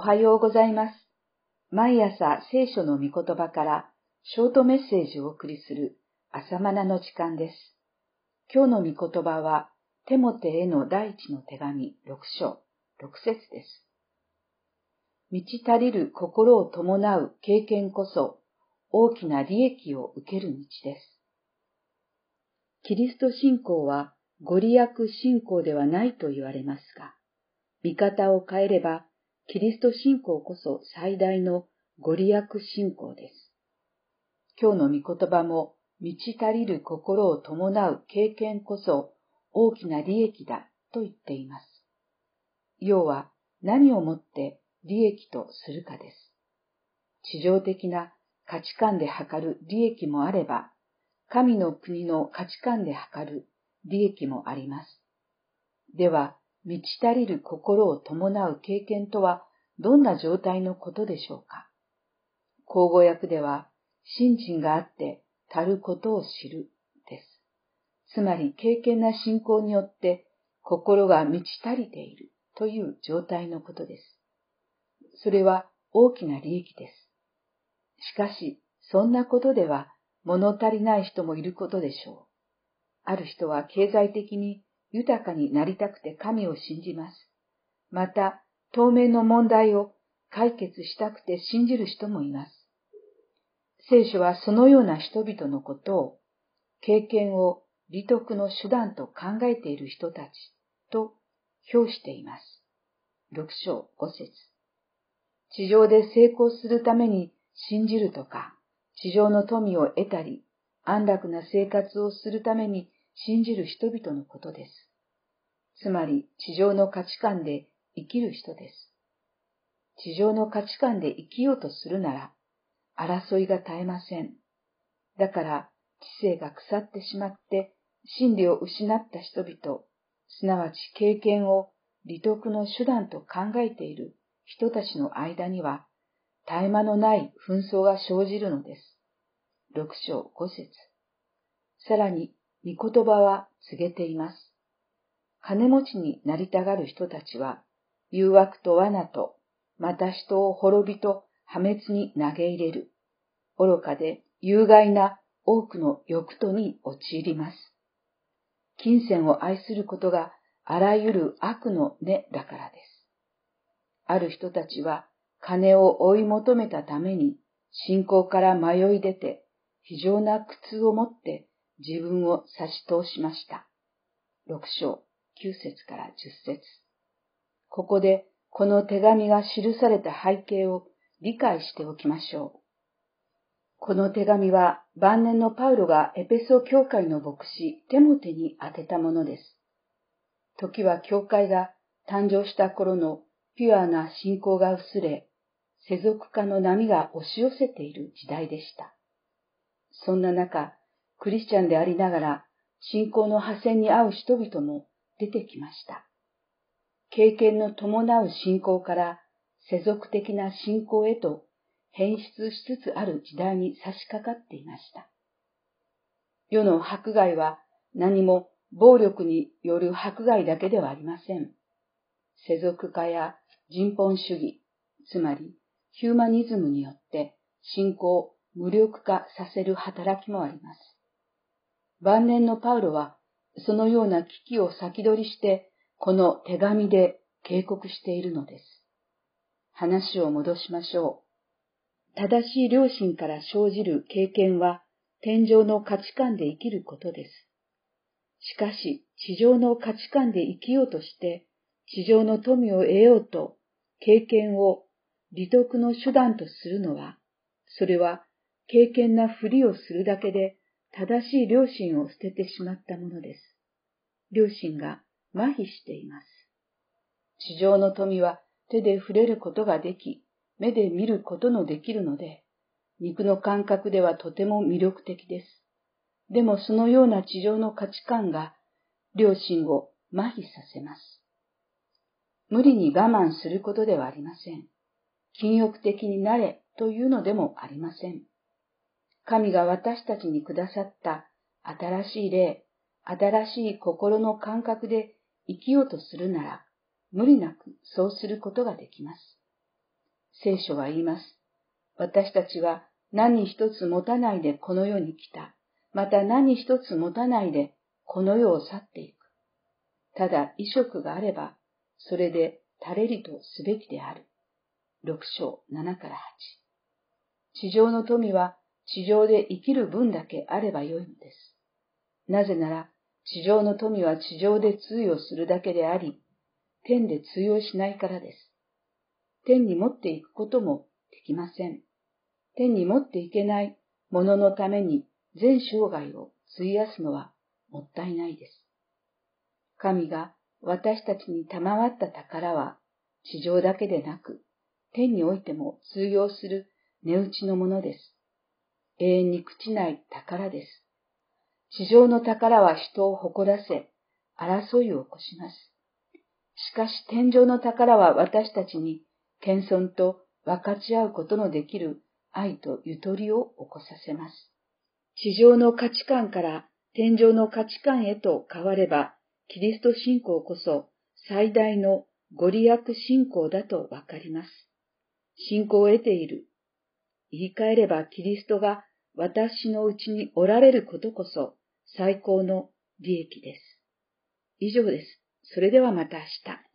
はようございます。毎朝聖書の御言葉からショートメッセージをお送りする朝マナの時間です。今日の御言葉は、テモテへの第一の手紙6章6節です。満ち足りる心を伴う経験こそ大きな利益を受ける道です。キリスト信仰はご利益信仰ではないと言われますが、見方を変えれば、キリスト信仰こそ最大のご利益信仰です。今日の御言葉も、満ち足りる心を伴う経験こそ大きな利益だと言っています。要は何をもって利益とするかです。地上的な価値観で測る利益もあれば、神の国の価値観で測る利益もあります。では、満ち足りる心を伴う経験とはどんな状態のことでしょうか？口語訳では、信心があって足ることを知るです。つまり経験な信仰によって心が満ち足りているという状態のことです。それは大きな利益です。しかし、そんなことでは物足りない人もいることでしょう。ある人は経済的に豊かになりたくて神を信じます。また、当面の問題を解決したくて信じる人もいます。聖書はそのような人々のことを、経験を利得の手段と考えている人たちと評しています。六章五節地上で成功するために信じるとか、地上の富を得たり、安楽な生活をするために信じる人々のことです。つまり、地上の価値観で生きる人です。地上の価値観で生きようとするなら、争いが絶えません。だから、知性が腐ってしまって、真理を失った人々、すなわち経験を利得の手段と考えている人たちの間には、絶え間のない紛争が生じるのです。六章五節さらに、御言葉は告げています。金持ちになりたがる人たちは、誘惑と罠と、また人を滅びと破滅に投げ入れる。愚かで有害な多くの欲とに陥ります。金銭を愛することがあらゆる悪の根だからです。ある人たちは金を追い求めたために信仰から迷い出て非常な苦痛を持って自分を差し通しました。六章九節から十節ここでこの手紙が記された背景を理解しておきましょう。この手紙は晩年のパウロがエペソ教会の牧師テモテに宛てたものです。時は教会が誕生した頃のピュアな信仰が薄れ、世俗化の波が押し寄せている時代でした。そんな中、クリスチャンでありながら、信仰の破線に遭う人々も出てきました。経験の伴う信仰から世俗的な信仰へと変質しつつある時代に差し掛かっていました。世の迫害は何も暴力による迫害だけではありません。世俗化や人本主義、つまりヒューマニズムによって信仰を無力化させる働きもあります。晩年のパウロはそのような危機を先取りしてこの手紙で警告しているのです。話を戻しましょう。正しい良心から生じる経験は天上の価値観で生きることです。しかし、地上の価値観で生きようとして、地上の富を得ようと、経験を利得の手段とするのは、それは経験なふりをするだけで正しい良心を捨ててしまったものです。良心が麻痺しています。地上の富は手で触れることができ、目で見ることのできるので、肉の感覚ではとても魅力的です。でもそのような地上の価値観が良心を麻痺させます。無理に我慢することではありません。禁欲的になれというのでもありません。神が私たちにくださった新しい霊、新しい心の感覚で生きようとするなら、無理なくそうすることができます。聖書は言います。私たちは何一つ持たないでこの世に来た。また何一つ持たないでこの世を去っていく。ただ、衣食があれば、それで足れりとすべきである。六章七から八。地上の富は地上で生きる分だけあればよいのです。なぜなら、地上の富は地上で通用するだけであり、天で通用しないからです。天に持っていくこともできません。天に持っていけないもののために全生涯を費やすのはもったいないです。神が私たちに賜った宝は地上だけでなく天においても通用する値打ちのものです。永遠に朽ちない宝です。地上の宝は人を誇らせ、争いを起こします。しかし天井の宝は私たちに謙遜と分かち合うことのできる愛とゆとりを起こさせます。地上の価値観から天上の価値観へと変われば、キリスト信仰こそ最大のご利益信仰だとわかります。信仰を得ている。言い換えればキリストが私のうちにおられることこそ最高の利益です。以上です。それではまた明日。